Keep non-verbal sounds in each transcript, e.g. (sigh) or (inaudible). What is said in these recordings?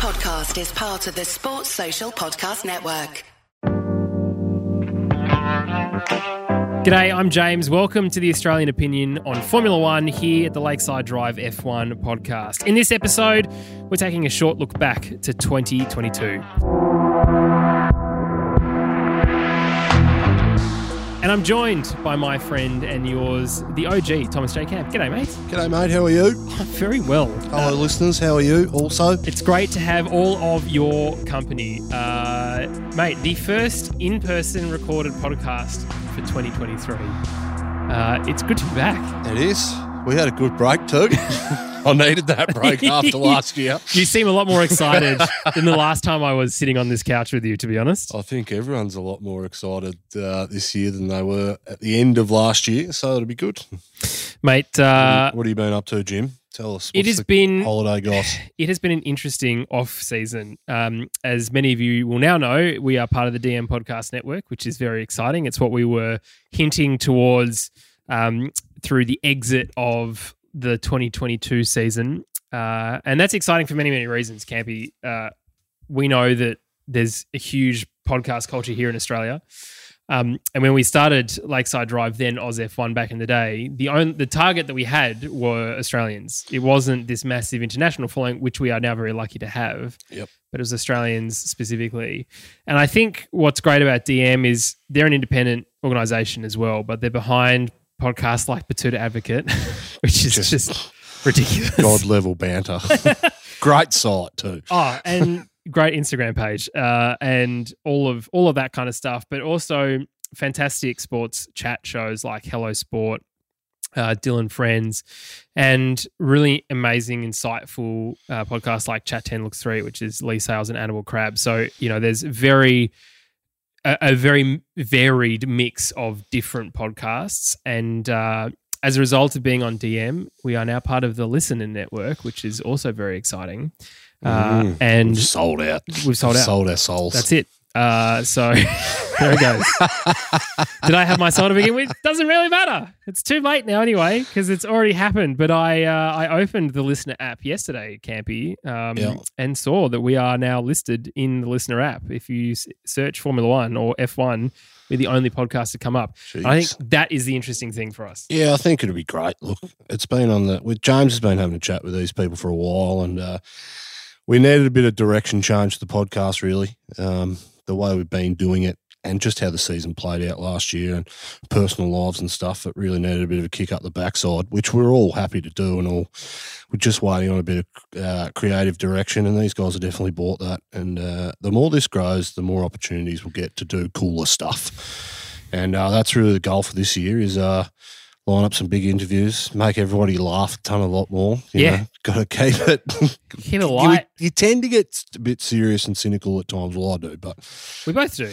podcast is part of the Sports Social Podcast Network. G'day, I'm James. Welcome to the Australian Opinion on Formula One here at the Lakeside Drive F1 podcast. In this episode, we're taking a short look back to 2022. And I'm joined by my friend and yours, the OG, Thomas J. Camp. G'day, mate. G'day, mate. How are you? Very well. Hello, listeners. How are you? Also, It's great to have all of your company. Uh, mate, the first in person recorded podcast for 2023. Uh, it's good to be back. it is. We had a good break too. (laughs) I needed that break after (laughs) last year. You seem a lot more excited (laughs) than the last time I was sitting on this couch with you, to be honest. I think everyone's a lot more excited uh, this year than they were at the end of last year, so it'll be good. Mate, uh, what have you been up to, Jim? Tell us. it has been holiday goss. (sighs) it has been an interesting off season. Um, as many of you will now know, we are part of the DM Podcast Network, which is very exciting. It's what we were hinting towards um, through the exit of the 2022 season, uh, and that's exciting for many many reasons. Campy, uh, we know that there's a huge podcast culture here in Australia. Um, and when we started Lakeside Drive, then Oz F1 back in the day, the only, the target that we had were Australians. It wasn't this massive international following, which we are now very lucky to have. Yep. But it was Australians specifically. And I think what's great about DM is they're an independent organization as well, but they're behind podcasts like Betoota Advocate, (laughs) which is Just- just, ridiculous. God level banter. (laughs) Great site too. Oh, and great Instagram page, uh, and all of all of that kind of stuff. But also fantastic sports chat shows like Hello Sport, uh, Dylan Friends, and really amazing, insightful uh, podcasts like Chat Ten Looks Three, which is Leigh Sales and Annabel Crabb. So you know, there's very a, a very varied mix of different podcasts and. Uh, as a result of being on DM, we are now part of the LiSTNR Network, which is also very exciting. Uh, Mm. and sold out. we've sold out. Sold our souls. That's it. Uh, so (laughs) there it goes. (laughs) Did I have my soul to begin with? Doesn't really matter. It's too late now anyway because it's already happened. But I uh, I opened the LiSTNR app yesterday, Campy, um, Yeah. and saw that we are now listed in the LiSTNR app. If you s- search Formula One or F1, we're the only podcast to come up. I think that is the interesting thing for us. Yeah, I think it'll be great. Look, it's been on the. With James has been having a chat with these people for a while, and uh, we needed a bit of direction change to the podcast. Really, um, the way we've been doing it, and just how the season played out last year, and personal lives and stuff. It really needed a bit of a kick up the backside, which we're all happy to do, and all. We're just waiting on a bit of uh, creative direction, and these guys have definitely bought that. And uh, the more this grows, the more opportunities we'll get to do cooler stuff. And uh, that's really the goal for this year is uh, line up some big interviews, make everybody laugh a ton, a lot more. You Yeah. (laughs) got to keep it. Keep it you, light. you tend to get a bit serious and cynical at times. Well, I do, but We both do.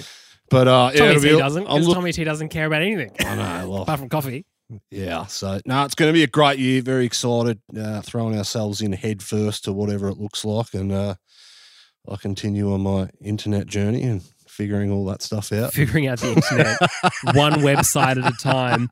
but uh, yeah, Tommy it'll T be- doesn't look- Tommy T doesn't care about anything I know. (laughs) Well, apart from coffee. yeah. So no, it's going to be a great year. Very excited. Uh, throwing ourselves in head first to whatever it looks like, and uh, I continue on my internet journey and figuring all that stuff out. figuring out the internet (laughs) one website at a time.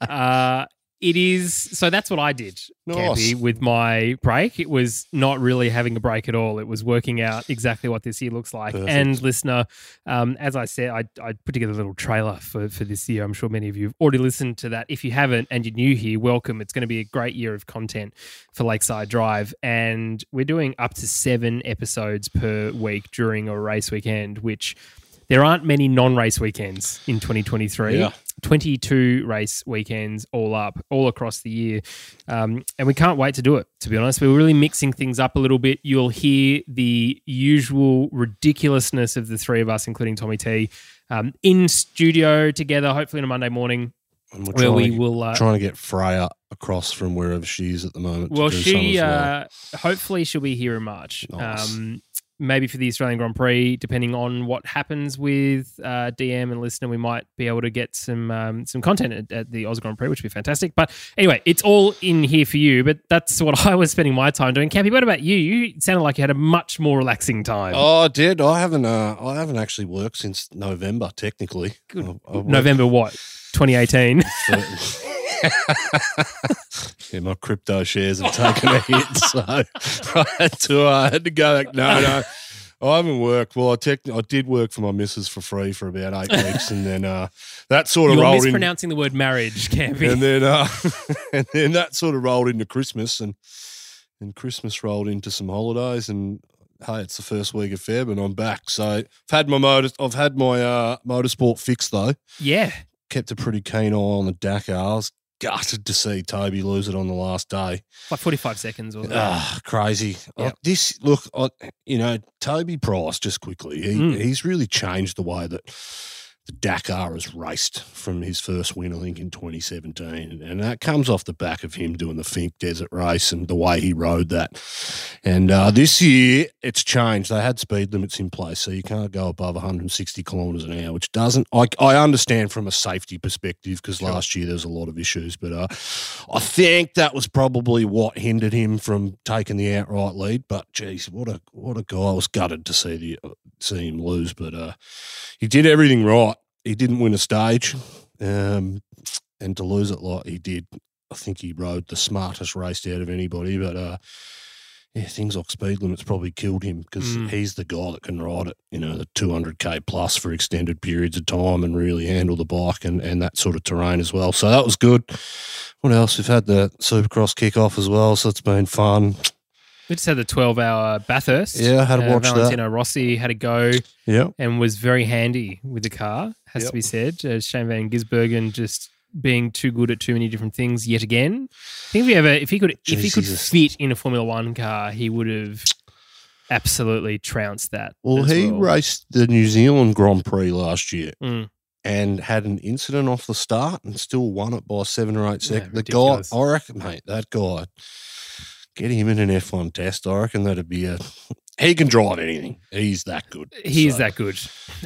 Uh, it is so that's what I did, Nice. Campy, with my break. It was not really having a break at all. It was working out exactly what this year looks like. Perfect. And listener, um, as I said, I, I put together a little trailer for, for this year. I'm sure many of you have already listened to that. If you haven't and you're new here, welcome. It's going to be a great year of content for Lakeside Drive. And we're doing up to seven episodes per week during a race weekend, which there aren't many non-race weekends in 2023. Yeah. 22 race weekends all up, all across the year. Um, and we can't wait to do it, to be honest. We're really mixing things up a little bit. You'll hear the usual ridiculousness of the three of us, including Tommy T, um, in studio together, hopefully on a Monday morning, And we're where we to- will. Uh, trying to get Freya across from wherever she is at the moment. well, she well. uh, hopefully she'll be here in March. Nice. Um, maybe for the Australian Grand Prix, depending on what happens with uh, DM and LiSTNR, we might be able to get some um, some content at, at the Oz Grand Prix, which would be fantastic. But anyway, it's all in here for you. But that's what (laughs) I was spending my time doing. Campy, what about you? You sounded like you had a much more relaxing time. Oh, I did. I haven't. Uh, I haven't actually worked since November. Technically. I- I November what? 2018. (laughs) yeah, my crypto shares have taken a hit, (laughs) so I had to. I had to go back. No, no. I haven't worked. Well, I tech, I did work for my missus for free for about eight weeks, and then uh, that sort of You're rolled in. mispronouncing the word marriage, Campy. and then uh, (laughs) and then that sort of rolled into Christmas, and and Christmas rolled into some holidays, and hey, it's the first week of Feb, and I'm back. So I've had my motor, I've had my uh, motorsport fixed though. yeah. Kept a pretty keen eye on the Dakar. I was gutted to see Toby lose it on the last day. Like 45 seconds or Ah, crazy. Yep. Uh, this look, I, you know, Toby Price. Just quickly, he, Mm. he's really changed the way that the Dakar has raced from his first win, I think, in 2017, and that comes off the back of him doing the Finke Desert Race and the way he rode that. And uh, this year, it's changed. They had speed limits in place, so you can't go above 160 kilometres an hour, which doesn't. I, I understand from a safety perspective because last year there was a lot of issues, but uh, I think that was probably what hindered him from taking the outright lead. But geez, what a what a guy! I was gutted to see the see him lose, but uh, he did everything right. He didn't win a stage, um, and to lose it like he did, I think he rode the smartest race out of anybody. But uh, yeah, things like speed limits probably killed him because Mm. he's the guy that can ride it, you know, the 200k plus for extended periods of time and really handle the bike and, and that sort of terrain as well. So that was good. What else? We've had the Supercross kick off as well, so it's been fun. We just had the 12 hour Bathurst. Yeah, I had to Uh, watch that. Valentino Rossi had a go Yeah. and was very handy with the car, has Yep. to be said. Uh, Shane Van Gisbergen just being too good at too many different things yet again. I think if he ever, if he could, if he could fit in a Formula One car, he would have absolutely trounced that. Well, he well. raced the New Zealand Grand Prix last year Mm. and had an incident off the start and still won it by seven or eight Yeah, seconds. the ridiculous. guy, I reckon, mate, that guy, get him in an F1 test. I reckon that'd be a. He can drive anything. He's that good. He is So, that good,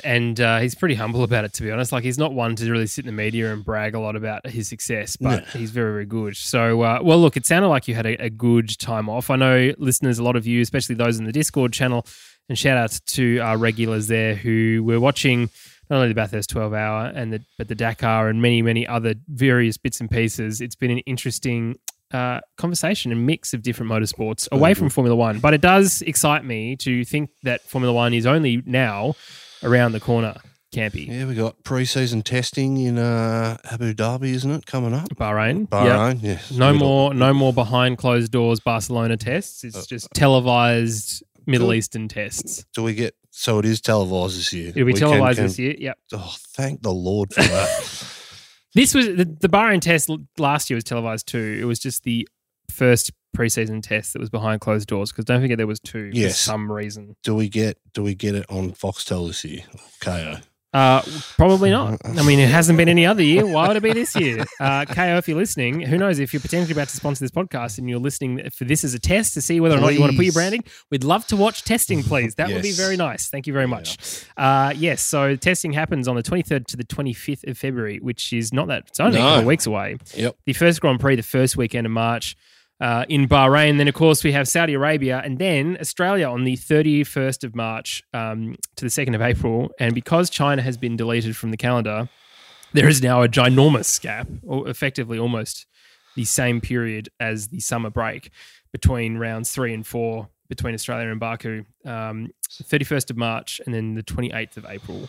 and uh, he's pretty humble about it. To be honest, like he's not one to really sit in the media and brag a lot about his success, but No. he's very, very good. So, uh, well, look, it sounded like you had a, a good time off. I know listeners, a lot of you, especially those in the Discord channel, and shout out to our regulars there who were watching not only the Bathurst 12 hour and the but the Dakar and many, many other various bits and pieces. It's been an interesting uh, conversation and mix of different motorsports away from Formula One. But it does excite me to think that Formula One is only now around the corner, Campy. Yeah, we got pre-season testing in uh, Abu Dhabi, isn't it, coming up? Bahrain. Yep. Bahrain, yeah. No We got- more, no more behind closed doors Barcelona tests. It's Uh, just televised Middle. Eastern tests. Do we get? So it is televised this year. It'll be We can- televised can- this year. Yep. Oh, thank the Lord for that. (laughs) This was the, the Bahrain test last year was televised too. It was just the first preseason test that was behind closed doors because don't forget there was two Yes. for some reason. do we get? Do we get it on Foxtel this year? Kayo. Uh, probably not. I mean, it hasn't been any other year. Why would it be this year? (laughs) Uh, Kayo, if you're listening, who knows if you're potentially about to sponsor this podcast and you're listening for this as a test to see whether or not you want to put your branding, we'd love to watch testing, please. That would be very nice. Thank you very much. Uh, yes, so testing happens on the 23rd to the 25th of February, which is not that, it's only a No. couple of weeks away. Yep. The first Grand Prix, the first weekend of March. Uh, in Bahrain, then of course we have Saudi Arabia, and then Australia on the 31st of March um, to the 2nd of April. And because China has been deleted from the calendar, there is now a ginormous gap, or effectively almost the same period as the summer break between rounds three and four between Australia and Baku. Um, 31st of March and then the 28th of April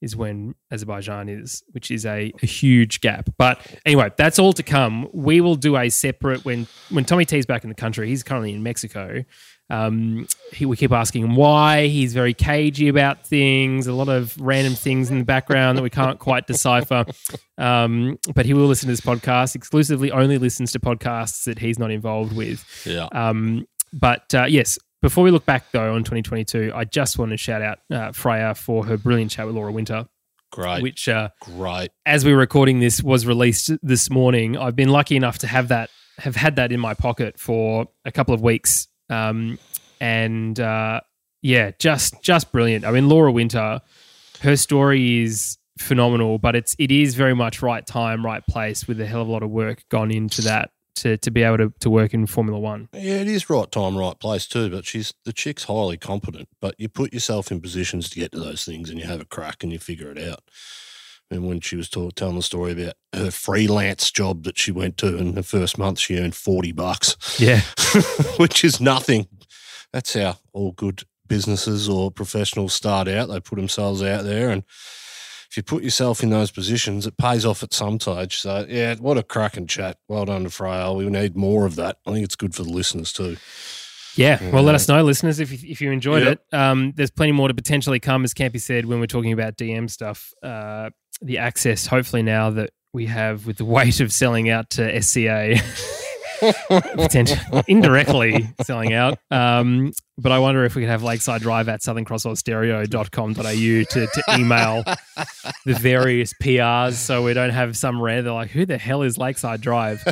is when Azerbaijan is, which is a, a huge gap. But anyway, that's all to come. We will do a separate when when Tommy T's back in the country. He's currently in Mexico. Um, he, we keep asking him why. He's very cagey about things. A lot of random things in the background that we can't quite decipher. Um, but he will listen to this podcast. Exclusively, only listens to podcasts that he's not involved with. Yeah. Um, but uh, yes, before we look back though on 2022, I just want to shout out uh, Freya for her brilliant chat with Laura Winter, Great. which, uh, Great. as we were recording this, was released this morning. I've been lucky enough to have that, have had that in my pocket for a couple of weeks, um, and uh, yeah, just just brilliant. I mean, Laura Winter, her story is phenomenal, but it's it is very much right time, right place, with a hell of a lot of work gone into that to to be able to to work in Formula One. Yeah, it is right time, right place too. But she's the chick's highly competent. But you put yourself in positions to get to those things, and you have a crack, and you figure it out. And when she was talk, telling the story about her freelance job that she went to, in the first month she earned forty bucks, Yeah. (laughs) which is nothing. That's how all good businesses or professionals start out. They put themselves out there, and if you put yourself in those positions, it pays off at some stage. So, yeah, what a cracking chat. Well done to Frail. We need more of that. I think it's good for the listeners too. Yeah. Well, let us know, listeners, if you, if you enjoyed Yep. it. Um, there's plenty more to potentially come, as Campy said, when we're talking about DM stuff. Uh, the access, hopefully, now that we have with the (laughs) weight of selling out to SCA, (laughs) indirectly selling out. Um, but I wonder if we could have Lakeside Drive at southerncrossaustereo.com.au to, to email the various PRs so we don't have some rare. They're like, who the hell is Lakeside Drive?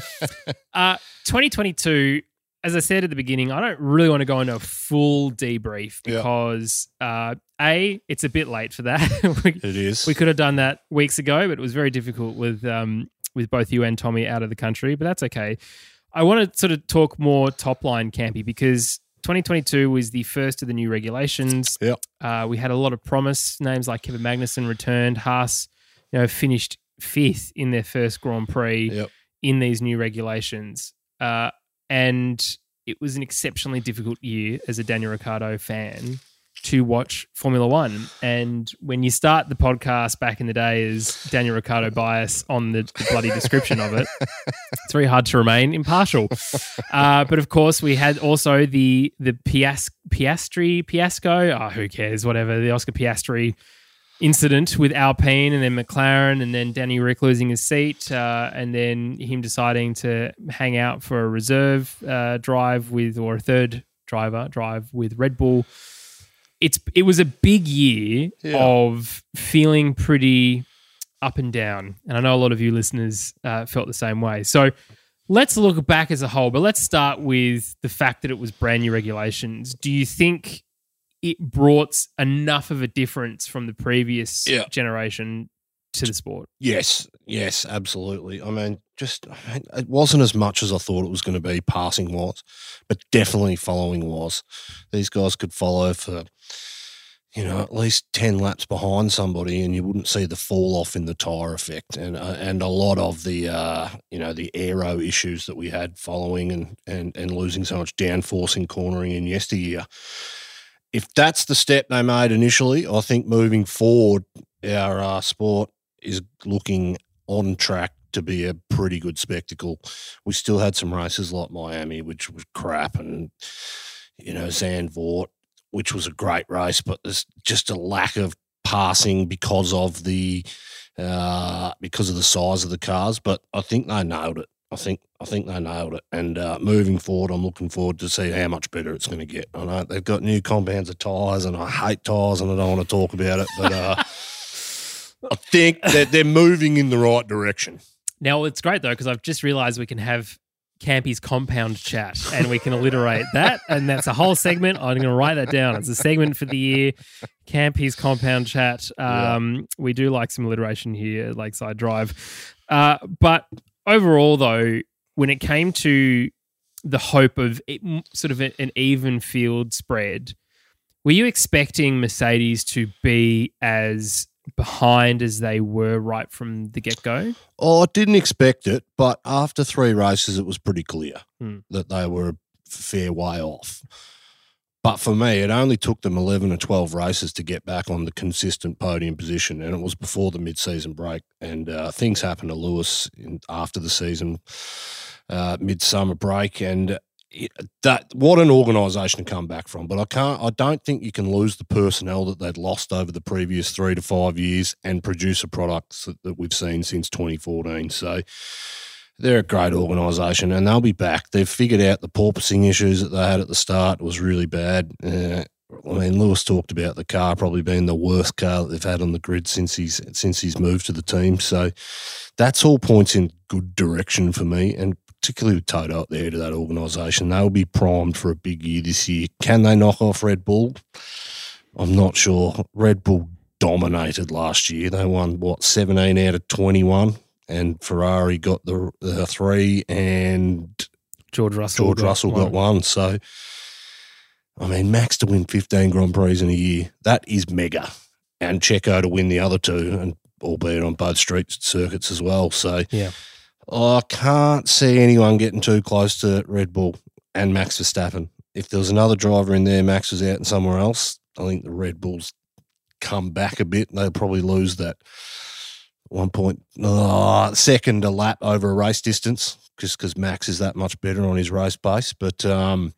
uh, 2022, as I said at the beginning, I don't really want to go into a full debrief Yeah. because, uh, A, it's a bit late for that. (laughs) we, It is. we could have done that weeks ago, but it was very difficult with um, with both you and Tommy out of the country. But that's okay. I want to sort of talk more top line campy because 2022 was the first of the new regulations. Yep. Uh, we had a lot of promise. Names like Kevin Magnussen returned. Haas, you know, finished fifth in their first Grand Prix Yep. in these new regulations. Uh, and it was an exceptionally difficult year as a Daniel Ricciardo fan to watch Formula One. And when you start the podcast back in the day as Daniel Ricciardo bias on the, the bloody description of it, (laughs) it's very hard to remain impartial. Uh, but of course, we had also the the Pias- Piastri Piasco. Oh, who cares? Whatever the Oscar Piastri incident with Alpine and then McLaren and then Danny Rick losing his seat uh, and then him deciding to hang out for a reserve uh, drive with or a third driver drive with Red Bull. It's it was a big year Yeah. of feeling pretty up and down, and I know a lot of you listeners uh, felt the same way. So let's look back as a whole, but let's start with the fact that it was brand new regulations. Do you think it brought enough of a difference from the previous Yeah. generation to the sport? Yes, yes, absolutely. I mean, just (sighs) it wasn't as much as I thought it was going to be. Passing was, but definitely following was. These guys could follow for, you know, at least ten laps behind somebody, and you wouldn't see the fall off in the tire effect, and uh, and a lot of the uh, you know the aero issues that we had following and and and losing so much downforce in cornering in yesteryear. If that's the step they made initially, I think moving forward, our uh, sport is looking on track to be a pretty good spectacle. We still had some races like Miami, which was crap, and you know Zandvoort, which was a great race, but there's just a lack of passing because of the uh, because of the size of the cars. But I think they nailed it. I think I think they nailed it. And uh, moving forward, I'm looking forward to see how much better it's going to get. I know they've got new compounds of tyres, and I hate tyres, and I don't want to talk about it, but. Uh, (laughs) I think that they're moving in the right direction. Now it's great though because I've just realised we can have Campy's compound chat and we can alliterate that, and that's a whole segment. I'm going to write that down. It's a segment for the year. Campy's compound chat. Um, We do like some alliteration here at Lakeside Drive, uh, but overall though, when it came to the hope of it, sort of an even field spread, were you expecting Mercedes to be as behind as they were right from the get go? Oh, I didn't expect it, but after three races, it was pretty clear Hmm. that they were a fair way off. But for me, it only took them 11 or 12 races to get back on the consistent podium position, and it was before the mid season break. And uh, things happened to Lewis in, after the season, uh, midsummer break. And that what an organisation to come back from. But I can't. I don't think you can lose the personnel that they'd lost over the previous three to five years and produce a product that, that we've seen since 2014. So they're a great organisation, and they'll be back. They've figured out the porpoising issues that they had at the start was really bad. Uh, I mean, Lewis talked about the car probably being the worst car that they've had on the grid since he's since he's moved to the team. So that's all points in good direction for me, and particularly with Toto up there to that organisation, they'll be primed for a big year this year. Can they knock off Red Bull? I'm not sure. Red Bull dominated last year. They won what 17 out of 21, and Ferrari got the, the three, and George Russell. George Russell got one. So, I mean, Max to win 15 Grand Prix in a year, that is mega. And Checo to win the other two. And albeit on both street circuits as well. So Yeah. I can't see anyone getting too close to Red Bull and Max Verstappen. If there was another driver in there, Max was out and somewhere else. I think the Red Bulls come back a bit. They'll probably lose that one point uh, second a lap over a race distance just because Max is that much better on his race pace. But um,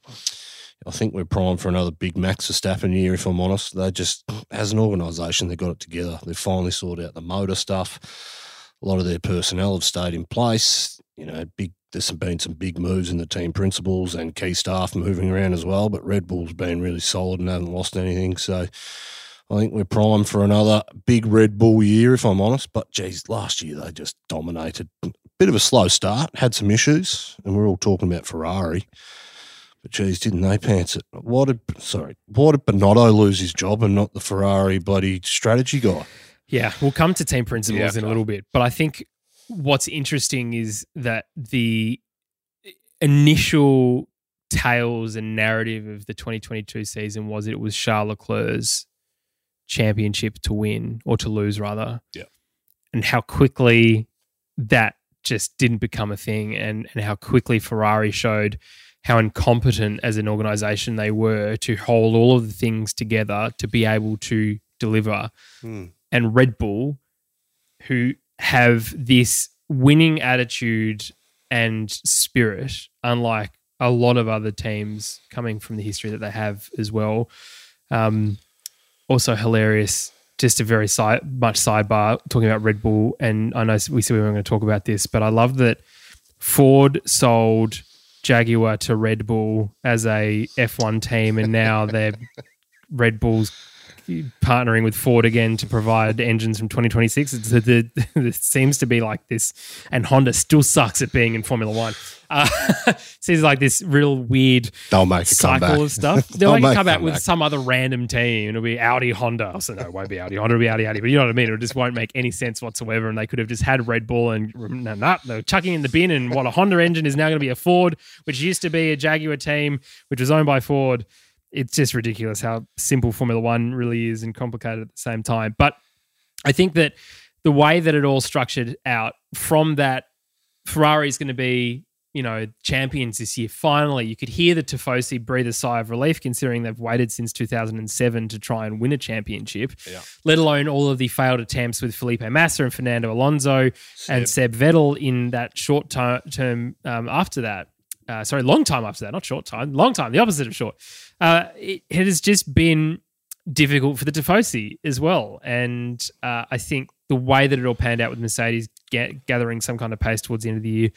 I think we're primed for another big Max Verstappen year, if I'm honest. They just, as an organisation, they got it together. They've finally sorted out the motor stuff. A lot of their personnel have stayed in place. You know, big. There's been some big moves in the team principals and key staff moving around as well. But Red Bull's been really solid and haven't lost anything. So I think we're primed for another big Red Bull year, if I'm honest. But geez, last year they just dominated. Bit of a slow start, had some issues, and we're all talking about Ferrari. But geez, didn't they pants it? Why did sorry? Why did Binotto lose his job and not the Ferrari bloody strategy guy? Yeah, we'll come to team principals Yeah, in a little bit. But I think what's interesting is that the initial tales and narrative of the 2022 season was it was Charles Leclerc's championship to win or to lose, rather. Yeah. And how quickly that just didn't become a thing and, and how quickly Ferrari showed how incompetent as an organization they were to hold all of the things together to be able to deliver hmm. And Red Bull, who have this winning attitude and spirit, unlike a lot of other teams coming from the history that they have as well. Um, also hilarious. Just a very side, much sidebar talking about Red Bull, and I know we said we weren't going to talk about this, but I love that Ford sold Jaguar to Red Bull as a F1 team, and now they're (laughs) Red Bull's partnering with Ford again to provide engines from 2026. It's the, the, (laughs) it seems to be like this, and Honda still sucks at being in Formula One. Uh, (laughs) seems like this real weird They'll make a cycle comeback. of stuff. (laughs) They'll They'll make a comeback with some other random team. It'll be Audi, Honda. So no, it won't be Audi, Honda. It'll be Audi, Audi. But you know what I mean? It just won't make any sense whatsoever. And they could have just had Red Bull and no, no, chucking in the bin. And what a Honda engine is now going to be a Ford, which used to be a Jaguar team, which was owned by Ford. It's just ridiculous how simple Formula One really is and complicated at the same time. But I think that the way that it all structured out from that Ferrari is going to be, you know, champions this year. Finally, you could hear the Tifosi breathe a sigh of relief, considering they've waited since 2007 to try and win a championship. Yeah. Let alone all of the failed attempts with Felipe Massa and Fernando Alonso and Seb Vettel in that short ter- term um, after that. Uh, sorry, long time after that, not short time, long time, the opposite of short. Uh, it, it has just been difficult for the Tifosi as well. And uh, I think the way that it all panned out with Mercedes get, gathering some kind of pace towards the end of the year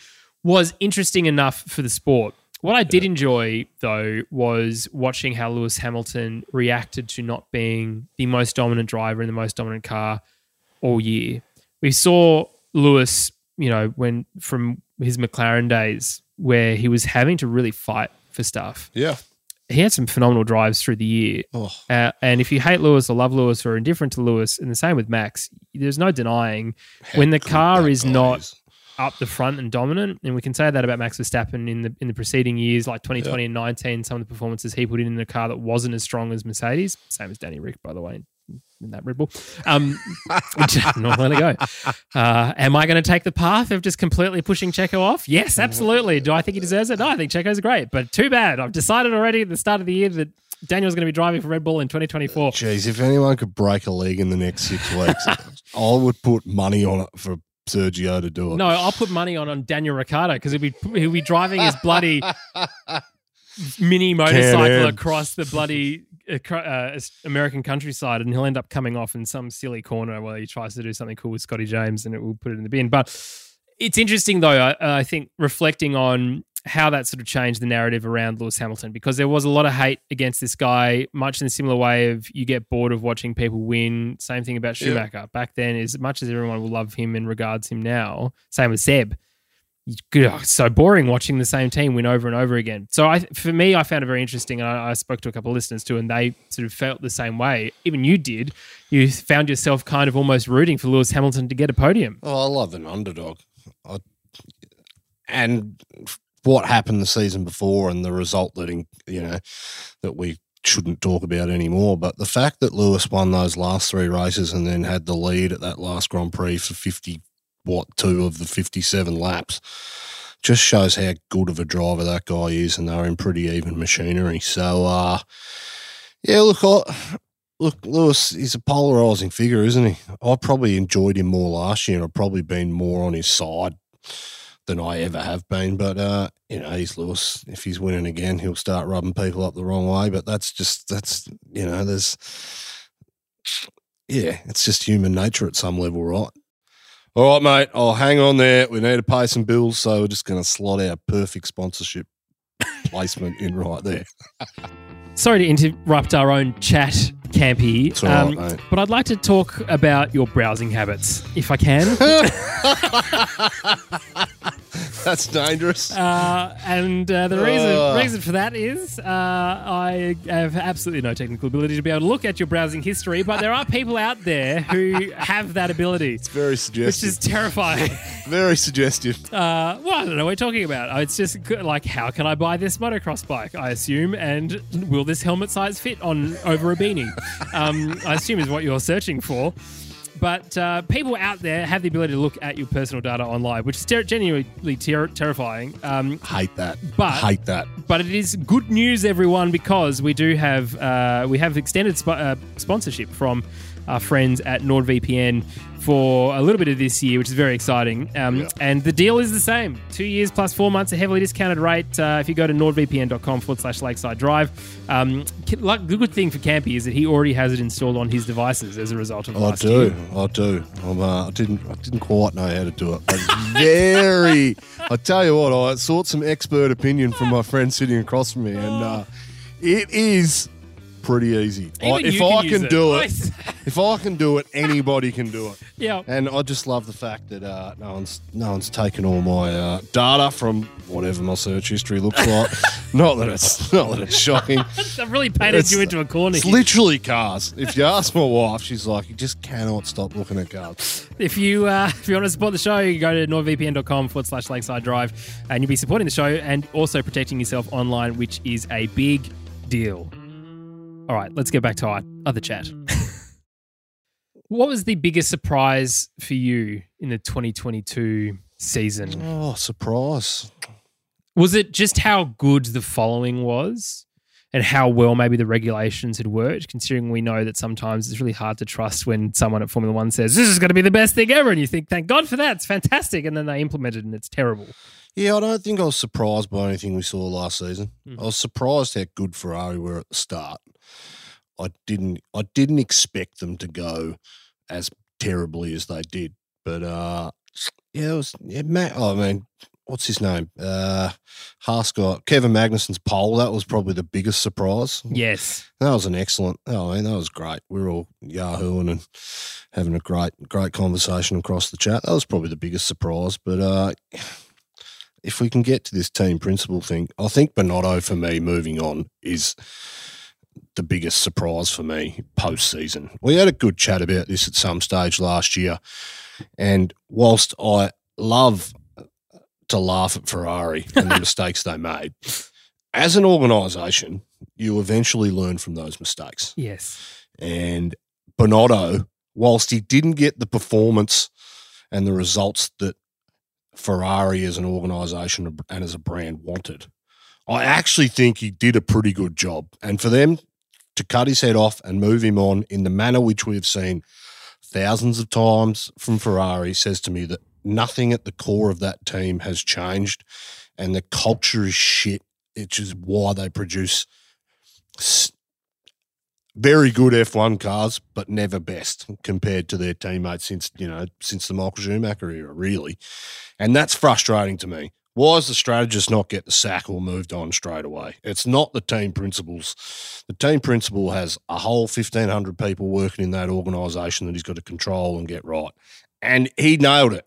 was interesting enough for the sport. What I did enjoy, though, was watching how Lewis Hamilton reacted to not being the most dominant driver in the most dominant car all year. We saw Lewis, you know, when from his McLaren days, where he was having to really fight for stuff Yeah. He had some phenomenal drives through the year. Oh. Uh, and if you hate Lewis or love Lewis or are indifferent to Lewis, and the same with Max, there's no denying when the car is not is. up the front and dominant. And we can say that about Max Verstappen in the in the preceding years, like 2020 and 19. Some of the performances he put in in a car that wasn't as strong as Mercedes, same as Danny Rick, by the way. In that Red Bull, um, (laughs) not to go. Uh, am I going to take the path of just completely pushing Checo off? Yes, absolutely. Do I think he deserves it? No, I think Checo's great, but too bad. I've decided already at the start of the year that Daniel's going to be driving for Red Bull in 2024. Jeez, if anyone could break a leg in the next six weeks, I would put money on it for Sergio to do it. No, I'll put money on on Daniel Ricciardo because he'll be he'll be driving his bloody (laughs) mini motorcycle across the bloody uh, American countryside, and he'll end up coming off in some silly corner where he tries to do something cool with Scotty James, and it will put it in the bin. But it's interesting though. I, I think reflecting on how that sort of changed the narrative around Lewis Hamilton because there was a lot of hate against this guy, much in the similar way of you get bored of watching people win. Same thing about Yeah. Schumacher. Back then, as much as everyone will love him and regards him now, same with Seb. Oh, so boring watching the same team win over and over again. So I, for me, I found it very interesting. And I, I spoke to a couple of listeners too, and they sort of felt the same way. Even you did. You found yourself kind of almost rooting for Lewis Hamilton to get a podium. Oh, I love an underdog. I, and what happened the season before and the result that in, you know that we shouldn't talk about anymore. But the fact that Lewis won those last three races and then had the lead at that last Grand Prix for 50, what, two of the 57 laps just shows how good of a driver that guy is. And they're in pretty even machinery. So, uh, yeah, look, I, look, Lewis, he's a polarizing figure, isn't he? I probably enjoyed him more last year and I've probably been more on his side than I ever have been. But uh, you know, he's Lewis. If he's winning again, he'll start rubbing people up the wrong way. But that's just that's you know, there's yeah, it's just human nature at some level, right? All right, mate. I'll hang on there. We need to pay some bills, so we're just going to slot our perfect sponsorship placement in right there. (laughs) Sorry to interrupt our own chat, Campy. All right, um, but I'd like to talk about your browsing habits, if I can. (laughs) (laughs) (laughs) That's dangerous. Uh, and uh, the reason Ugh. reason for that is uh, I have absolutely no technical ability to be able to look at your browsing history, but there are people out there who have that ability, It's Very suggestive. which is terrifying. (laughs) Very suggestive. Uh, well, I don't know what you're talking about. It's just good, like, how can I buy this motocross bike? I assume, and will this helmet size fit on over a beanie? Um, I assume is what you're searching for. But uh, people out there have the ability to look at your personal data online, which is ter- genuinely ter- terrifying. Um, Hate that. But- hate that. but it is good news, everyone, because we do have uh, we have extended sp- uh, sponsorship from our friends at NordVPN for a little bit of this year, which is very exciting. Um, Yeah. And the deal is the same: two years plus four months, a heavily discounted rate. Uh, if you go to nordvpn.com forward slash Lakeside Drive, um, like, the good thing for Campy is that he already has it installed on his devices as a result of I last do. year. I do. I'm, uh, I didn't. I didn't quite know how to do it. But very. I tell you what. I sought some expert opinion from my friend sitting across from me, and uh, it is pretty easy. I, if you I can can do it. it, if I can do it, anybody can do it. (laughs) Yeah. And I just love the fact that uh, no one's no one's taken all my uh, data from whatever my search history looks (laughs) like. not that it's not that it's shocking. (laughs) I've really painted It's- you into a corner. It's here. literally cars. If you ask my wife, she's like, you just cannot stop looking at cars. If you uh, if you want to support the show, you can go to nordvpn.com forward slash lakeside drive and you'll be supporting the show and also protecting yourself online, which is a big deal. All right, let's get back to our other chat. (laughs) what was the biggest surprise for you in the 2022 season? Oh, surprise. Was it just how good the following was and how well maybe the regulations had worked, considering we know that sometimes it's really hard to trust when someone at Formula One says, This is going to be the best thing ever. And you think, Thank God for that. It's fantastic. And then they implement it and it's terrible. Yeah, I don't think I was surprised by anything we saw last season. Mhm. I was surprised how good Ferrari were at the start. I didn't I didn't expect them to go as terribly as they did. But uh yeah, it was yeah, Matt, oh, I mean, what's his name? Uh Harscott, Kevin Magnussen's pole, that was probably the biggest surprise. Yes. That was an excellent. Oh, I mean, that was great. We were all yahooing and having a great, great conversation across the chat. That was probably the biggest surprise. But uh, if we can get to this team principal thing, I think Binotto for me moving on is the biggest surprise for me post season. We had a good chat about this at some stage last year, and whilst I love to laugh at Ferrari and the (laughs) mistakes they made, as an organisation, you eventually learn from those mistakes. Yes. And Binotto, whilst he didn't get the performance and the results that Ferrari as an organisation and as a brand wanted, I actually think he did a pretty good job. And for them to cut his head off and move him on in the manner which we have seen thousands of times from Ferrari says to me that nothing at the core of that team has changed and the culture is shit, which is why they produce very good F1 cars, but never best compared to their teammates since, you know, since the Michael Schumacher era, really. And that's frustrating to me. Why does the strategist not get the sack or moved on straight away? It's not the team principles. The team principal has a whole 1,500 people working in that organisation that he's got to control and get right. And he nailed it.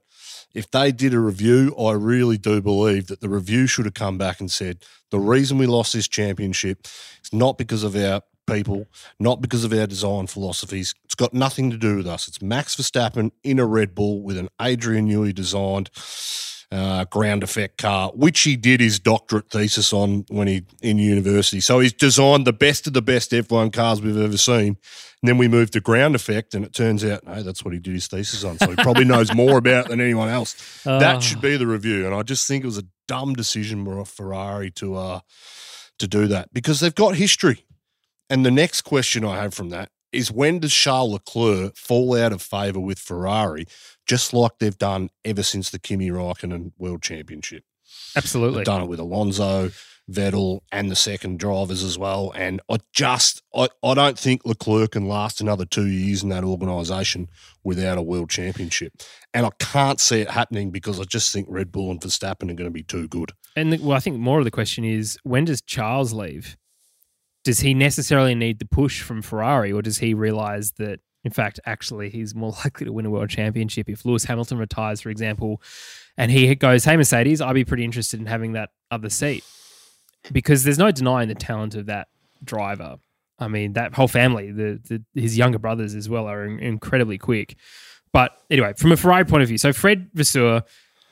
If they did a review, I really do believe that the review should have come back and said, the reason we lost this championship is not because of our people, not because of our design philosophies. It's got nothing to do with us. It's Max Verstappen in a Red Bull with an Adrian Newey designed uh, ground effect car, which he did his doctorate thesis on when he in university. So he's designed the best of the best F1 cars we've ever seen. And then we moved to ground effect, and it turns out, no, that's what he did his thesis on. So he probably (laughs) knows more about it than anyone else. Oh. That should be the review. And I just think it was a dumb decision for Ferrari to uh, to do that because they've got history. And the next question I have from that is when does Charles Leclerc fall out of favour with Ferrari, just like they've done ever since the Kimi Raikkonen World Championship? Absolutely. They've done it with Alonso, Vettel, and the second drivers as well. And I just, I, I don't think Leclerc can last another two years in that organisation without a world championship. And I can't see it happening because I just think Red Bull and Verstappen are going to be too good. And the, well, I think more of the question is when does Charles leave? Does he necessarily need the push from Ferrari, or does he realize that, in fact, actually he's more (laughs) likely to win a world championship if Lewis Hamilton retires, for example, and he goes, "Hey Mercedes, I'd be pretty interested in having that other seat," because there's no denying the talent of that driver. I mean, that whole family, the, the his younger brothers as well, are in- incredibly quick. But anyway, from a Ferrari point of view, so Fred Vasseur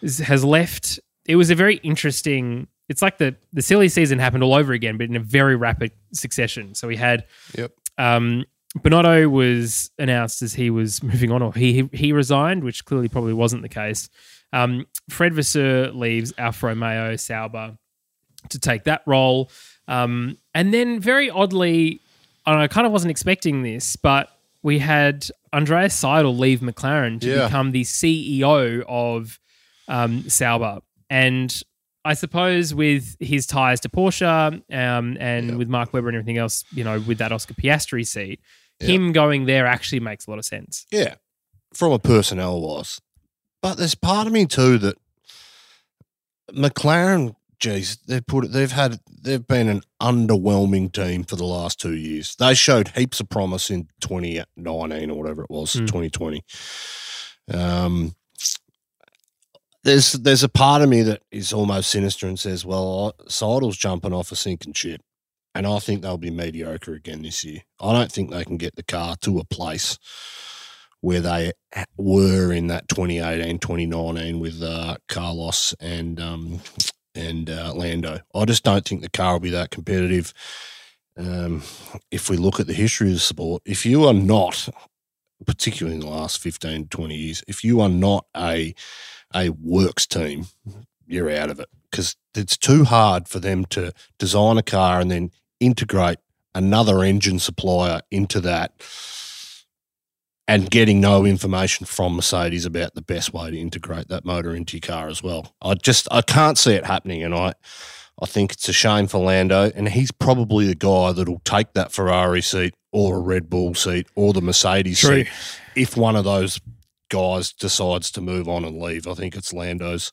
is, has left. It was a very interesting. It's like the the silly season happened all over again, but in a very rapid succession. So we had Yep. um, Binotto was announced as he was (laughs) moving on, or he he resigned, which clearly probably wasn't the case. Um, Fred Vasseur leaves Alfa Romeo Sauber to take that role, um, and then very oddly, I kind of wasn't expecting this, but we had Andreas Seidl leave McLaren to Yeah. become the CEO of um, Sauber, and I suppose with his ties to Porsche um, and Yeah. with Mark Webber and everything else, you know, with that Oscar Piastri seat, Yeah. him going there actually makes a lot of sense. Yeah, from a personnel wise. But there's part of me too that McLaren, geez, they've put it, they've had, they've been an underwhelming team for the last two years. They showed heaps of promise in 2019 or whatever it was, Mm. 2020. Um, there's there's a part of me that is almost sinister and says, well, Seidl's jumping off a sinking ship. And I think they'll be mediocre again this year. I don't think they can get the car to a place where they were in that 2018, 2019 with uh, Carlos and um, and uh, Lando. I just don't think the car will be that competitive. Um, if we look at the history of the sport, if you are not, particularly in the last 15, 20 years, if you are not a a works team, you're out of it because it's too hard for them to design a car and then integrate another engine supplier into that and getting no information from Mercedes about the best way to integrate that motor into your car as well. I just I can't see it happening and I I think it's a shame for Lando and he's probably the guy that'll take that Ferrari seat or a Red Bull seat or the Mercedes True. seat if one of those guys decides to move on and leave. I think it's Lando's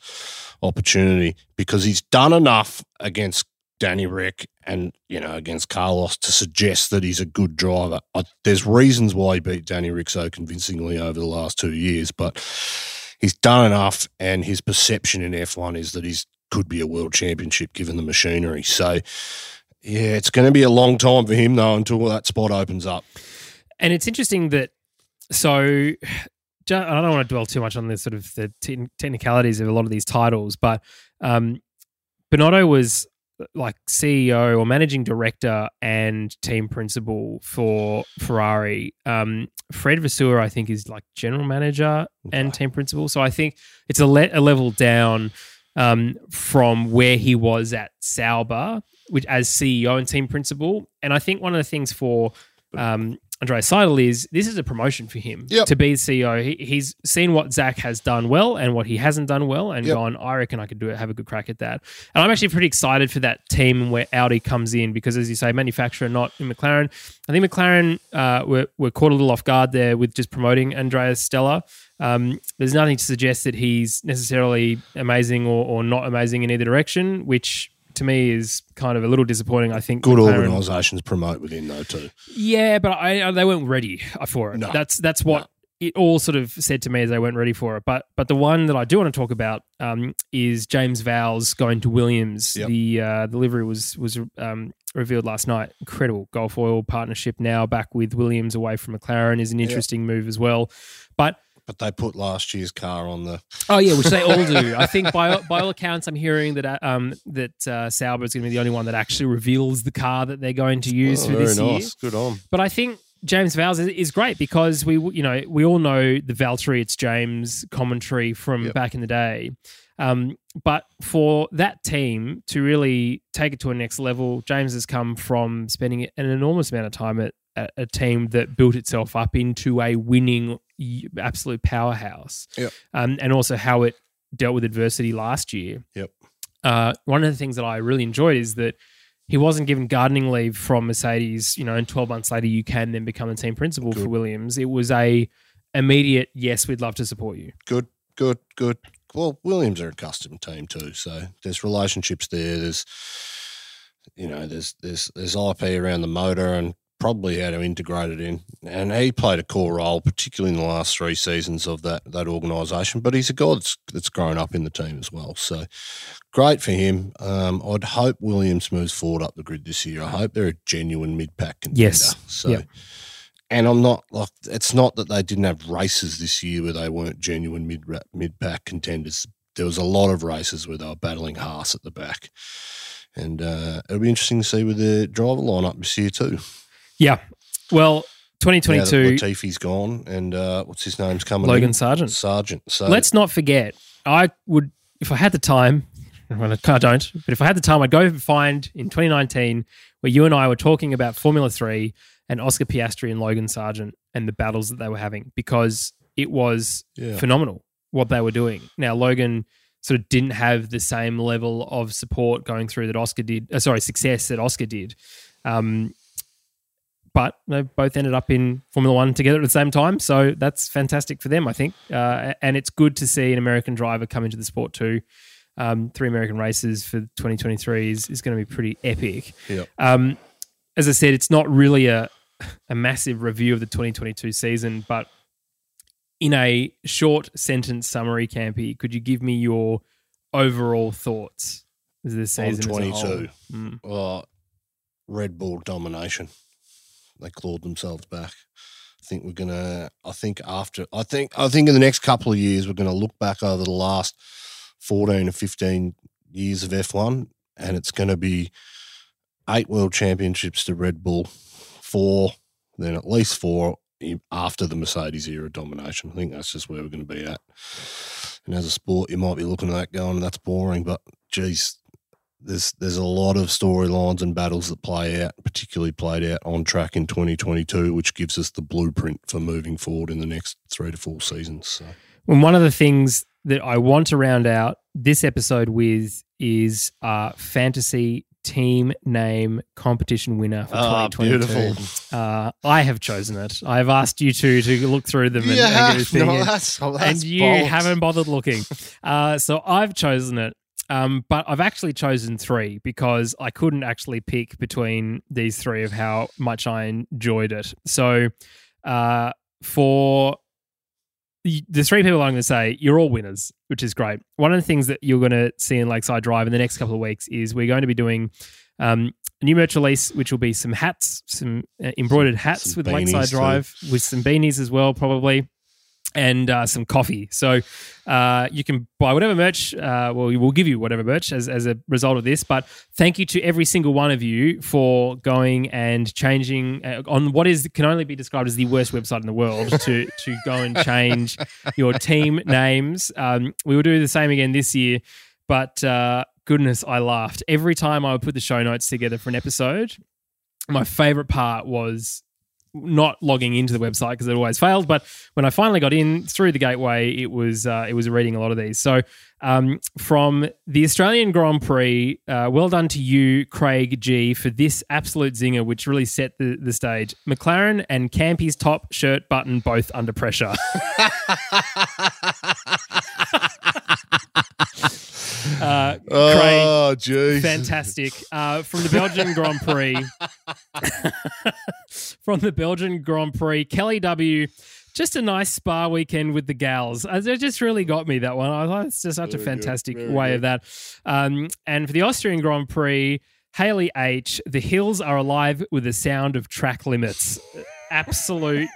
opportunity because he's done enough against Danny Rick and you know against Carlos to suggest that he's a good driver. I, there's reasons why he beat Danny Rick so convincingly over the last two years, but he's done enough, and his perception in F1 is that he's could be a world championship given the machinery. So. Yeah, it's going to be a long time for him though until that spot opens up. And it's interesting that so I don't want to dwell too much on the sort of the te- technicalities of a lot of these titles, but um, Binotto was like CEO or managing director and team principal for Ferrari. Um, Fred Vasseur, I think, is like general manager and team principal. So I think it's a, le- a level down um, from where he was at Sauber, which as CEO and team principal. And I think one of the things for um, Andreas Seidl is this is a promotion for him Yep. to be the CEO. He, he's seen what Zak has done well and what he hasn't done well, and Yep. gone. I reckon I could do it. Have a good crack at that. And I'm actually pretty excited for that team where Audi comes in because, as you say, manufacturer not in McLaren. I think McLaren uh, were were caught a little off guard there with just promoting Andreas Stella. Um, there's nothing to suggest that he's necessarily amazing or, or not amazing in either direction, which to me is kind of a little disappointing. I think Good McLaren- organisations promote within though too. yeah, but I, I they weren't ready for it. No. That's that's what it all sort of said to me as they weren't ready for it. But but the one that I do want to talk about um, is James Vowles going to Williams. Yep. The uh, the livery was was um, revealed last night. Incredible Gulf Oil partnership now back with Williams away from McLaren is an interesting move as well. But but they put last year's car on the. Oh yeah, which they all do. (laughs) I think by by all accounts, I'm hearing that uh, um that uh, Sauber is going to be the only one that actually reveals the car that they're going to use Oh, for this year. nice. Good on. But I think James Vowles is, is great because we, you know, we all know the Valtteri it's James commentary from Yep. back in the day. Um, but for that team to really take it to a next level, James has come from spending an enormous amount of time at, at a team that built itself up into a winning absolute powerhouse. Yep. Um, and also how it dealt with adversity last year. Yep. Uh, one of the things that I really enjoyed is that he wasn't given gardening leave from Mercedes, you know, and 12 months later you can then become a team principal for Williams. It was a immediate, yes, we'd love to support you. Good, good, good. Well, Williams are a custom team too, so there's relationships there. There's, you know, there's there's there's IP around the motor and probably how to integrate it in. And he played a core role, particularly in the last three seasons of that that organisation. But he's a guy that's, that's grown up in the team as well. So great for him. Um, I'd hope Williams moves forward up the grid this year. I hope they're a genuine mid pack contender. Yes. So. Yep. And I'm not like it's not that they didn't have races this year where they weren't genuine mid mid pack contenders. There was a lot of races where they were battling Haas at the back, and uh, it'll be interesting to see with the driver lineup this year too. Yeah. Well, Now that 2022, Latifi's gone, and uh, what's his name's coming? Up Logan in? Sargent. Sargent. So Let's not forget, I would, if I had the time, (laughs) well, I don't, but if I had the time, I'd go find in 2019 where you and I were talking about Formula 3 and Oscar Piastri and Logan Sargent and the battles that they were having because it was yeah, phenomenal what they were doing. Now, Logan sort of didn't have the same level of support going through that Oscar did, uh, sorry, success that Oscar did. Um, but they both ended up in Formula One together at the same time. So that's fantastic for them, I think. Uh, and it's good to see an American driver come into the sport too. Um, three American races for 2023 is, is going to be pretty epic. Yep. Um, as I said, it's not really a, a massive review of the 2022 season, but in a short sentence summary, Campy, could you give me your overall thoughts this on season? as a 22. whole? Mm. Well, Red Bull domination. They clawed themselves back. I think we're gonna. I think after. I think. I think in the next couple of years we're gonna look back over the last fourteen or fifteen years of F one, and it's gonna be eight world championships to Red Bull, four, then at least four after the Mercedes era domination. I think that's just where we're going to be at. And as a sport, you might be looking at that going, "That's boring," but geez, there's there's a lot of storylines and battles that play out, particularly played out on track in 2022, which gives us the blueprint for moving forward in the next three to four seasons. So. And one of the things that I want to round out this episode with is uh, fantasy team name competition winner for Ah, 2022. beautiful. Uh, I have chosen it. I've asked you two to look through them and, and, go no, that's, that's and you haven't bothered looking. Uh, so I've chosen it. Um, but I've actually chosen three because I couldn't actually pick between these three of how much I enjoyed it. So uh, for the three people I'm going to say, you're all winners, which is great. One of the things that you're going to see in Lakeside Drive in the next couple of weeks is we're going to be doing um, a new merch release, which will be some hats, some uh, embroidered hats some with Lakeside beanies too. Drive, with some beanies as well, probably. And uh, some coffee. So uh, you can buy whatever merch. Uh, well, we will give you whatever merch as, as a result of this. But thank you to every single one of you for going and changing uh, on what is can only be described as the worst website in the world to to go and change your team names. Um, we will do the same again this year, but uh, goodness, I laughed every time I would put the show notes together for an episode. My favorite part was not logging into the website because it always failed. But when I finally got in through the gateway, it was uh, it was reading a lot of these. So um, from the Australian Grand Prix, uh, well done to you, Craig G, for this absolute zinger, which really set the, the stage. McLaren and Campy's top shirt button both under pressure. (laughs) uh, Craig, Oh, jeez. fantastic. Uh, from the Belgian Grand Prix, (laughs) from the Belgian Grand Prix, Kelly W. Just a nice spa weekend with the gals. Uh, It just really got me that one. I thought it's just such a Very good, fantastic way good. of that. Um, and for the Austrian Grand Prix, Haley H. The hills are alive with the sound of track limits. Absolute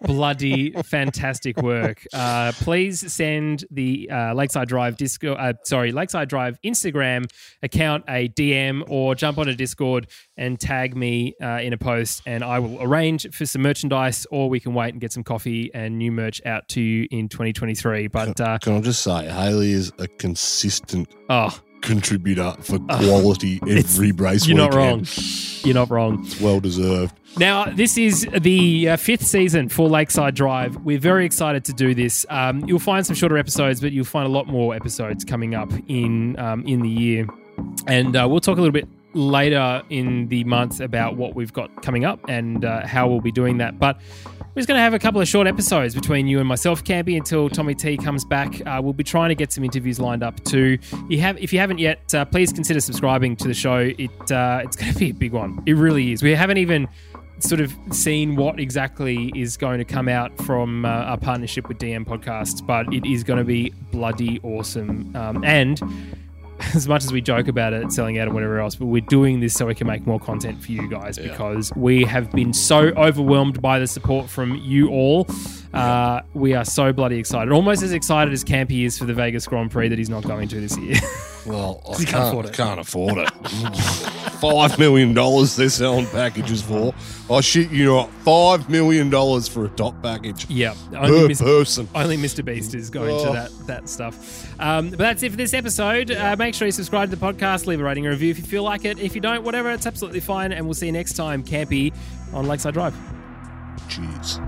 bloody fantastic work. Uh, please send the uh, Lakeside Drive Disco, uh, sorry, Lakeside Drive Instagram account a DM or jump on a Discord and tag me uh, in a post, and I will arrange for some merchandise, or we can wait and get some coffee and new merch out to you in 2023. But uh, Can I just say, Haley is a consistent oh, contributor for quality (laughs) every race you're not wrong. You're not wrong. It's well deserved. Now, this is the uh, fifth season for Lakeside Drive. We're very excited to do this. Um, you'll find some shorter episodes, but you'll find a lot more episodes coming up in um, in the year. And uh, we'll talk a little bit later in the month about what we've got coming up and uh, how we'll be doing that. But we're just going to have a couple of short episodes between you and myself, Campy, until Tommy T comes back. Uh, we'll be trying to get some interviews lined up too. You have, if you haven't yet, uh, please consider subscribing to the show. It uh, it's going to be a big one. It really is. We haven't even sort of seen what exactly is going to come out from uh, our partnership with DM Podcasts, but it is going to be bloody awesome. Um, and (laughs) as much as we joke about it selling out and whatever else, but we're doing this so we can make more content for you guys because we have been so overwhelmed by the support from you all. Uh, we are so bloody excited, almost as excited as Campy is for the Vegas Grand Prix that he's not going to this year. (laughs) Well, I can't, can't afford it. can't afford it. Five million dollars they're selling packages for. I shit you not. Five million dollars for a top package yeah, per only, Mr. person. only Mr. Beast is going to Oh. that that stuff. Um, but that's it for this episode. Uh, make sure you subscribe to the podcast, leave a rating and review if you feel like it. If you don't, whatever, it's absolutely fine. And we'll see you next time, Campy, on Lakeside Drive. Cheers.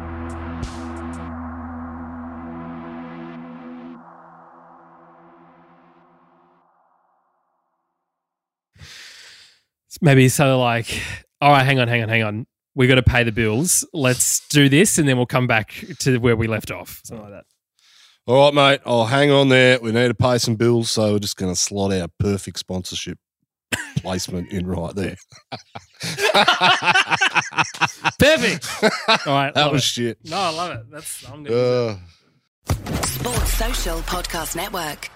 Maybe so like all right hang on hang on hang on we got to pay the bills let's do this and then we'll come back to where we left off something like that All right, mate. I'll hang on there. We need to pay some bills, so we're just going to slot our perfect sponsorship placement in right there. (laughs) perfect (laughs) all right That was it. shit. no i love it that's i'm gonna. Uh, Sports Social Podcast Network.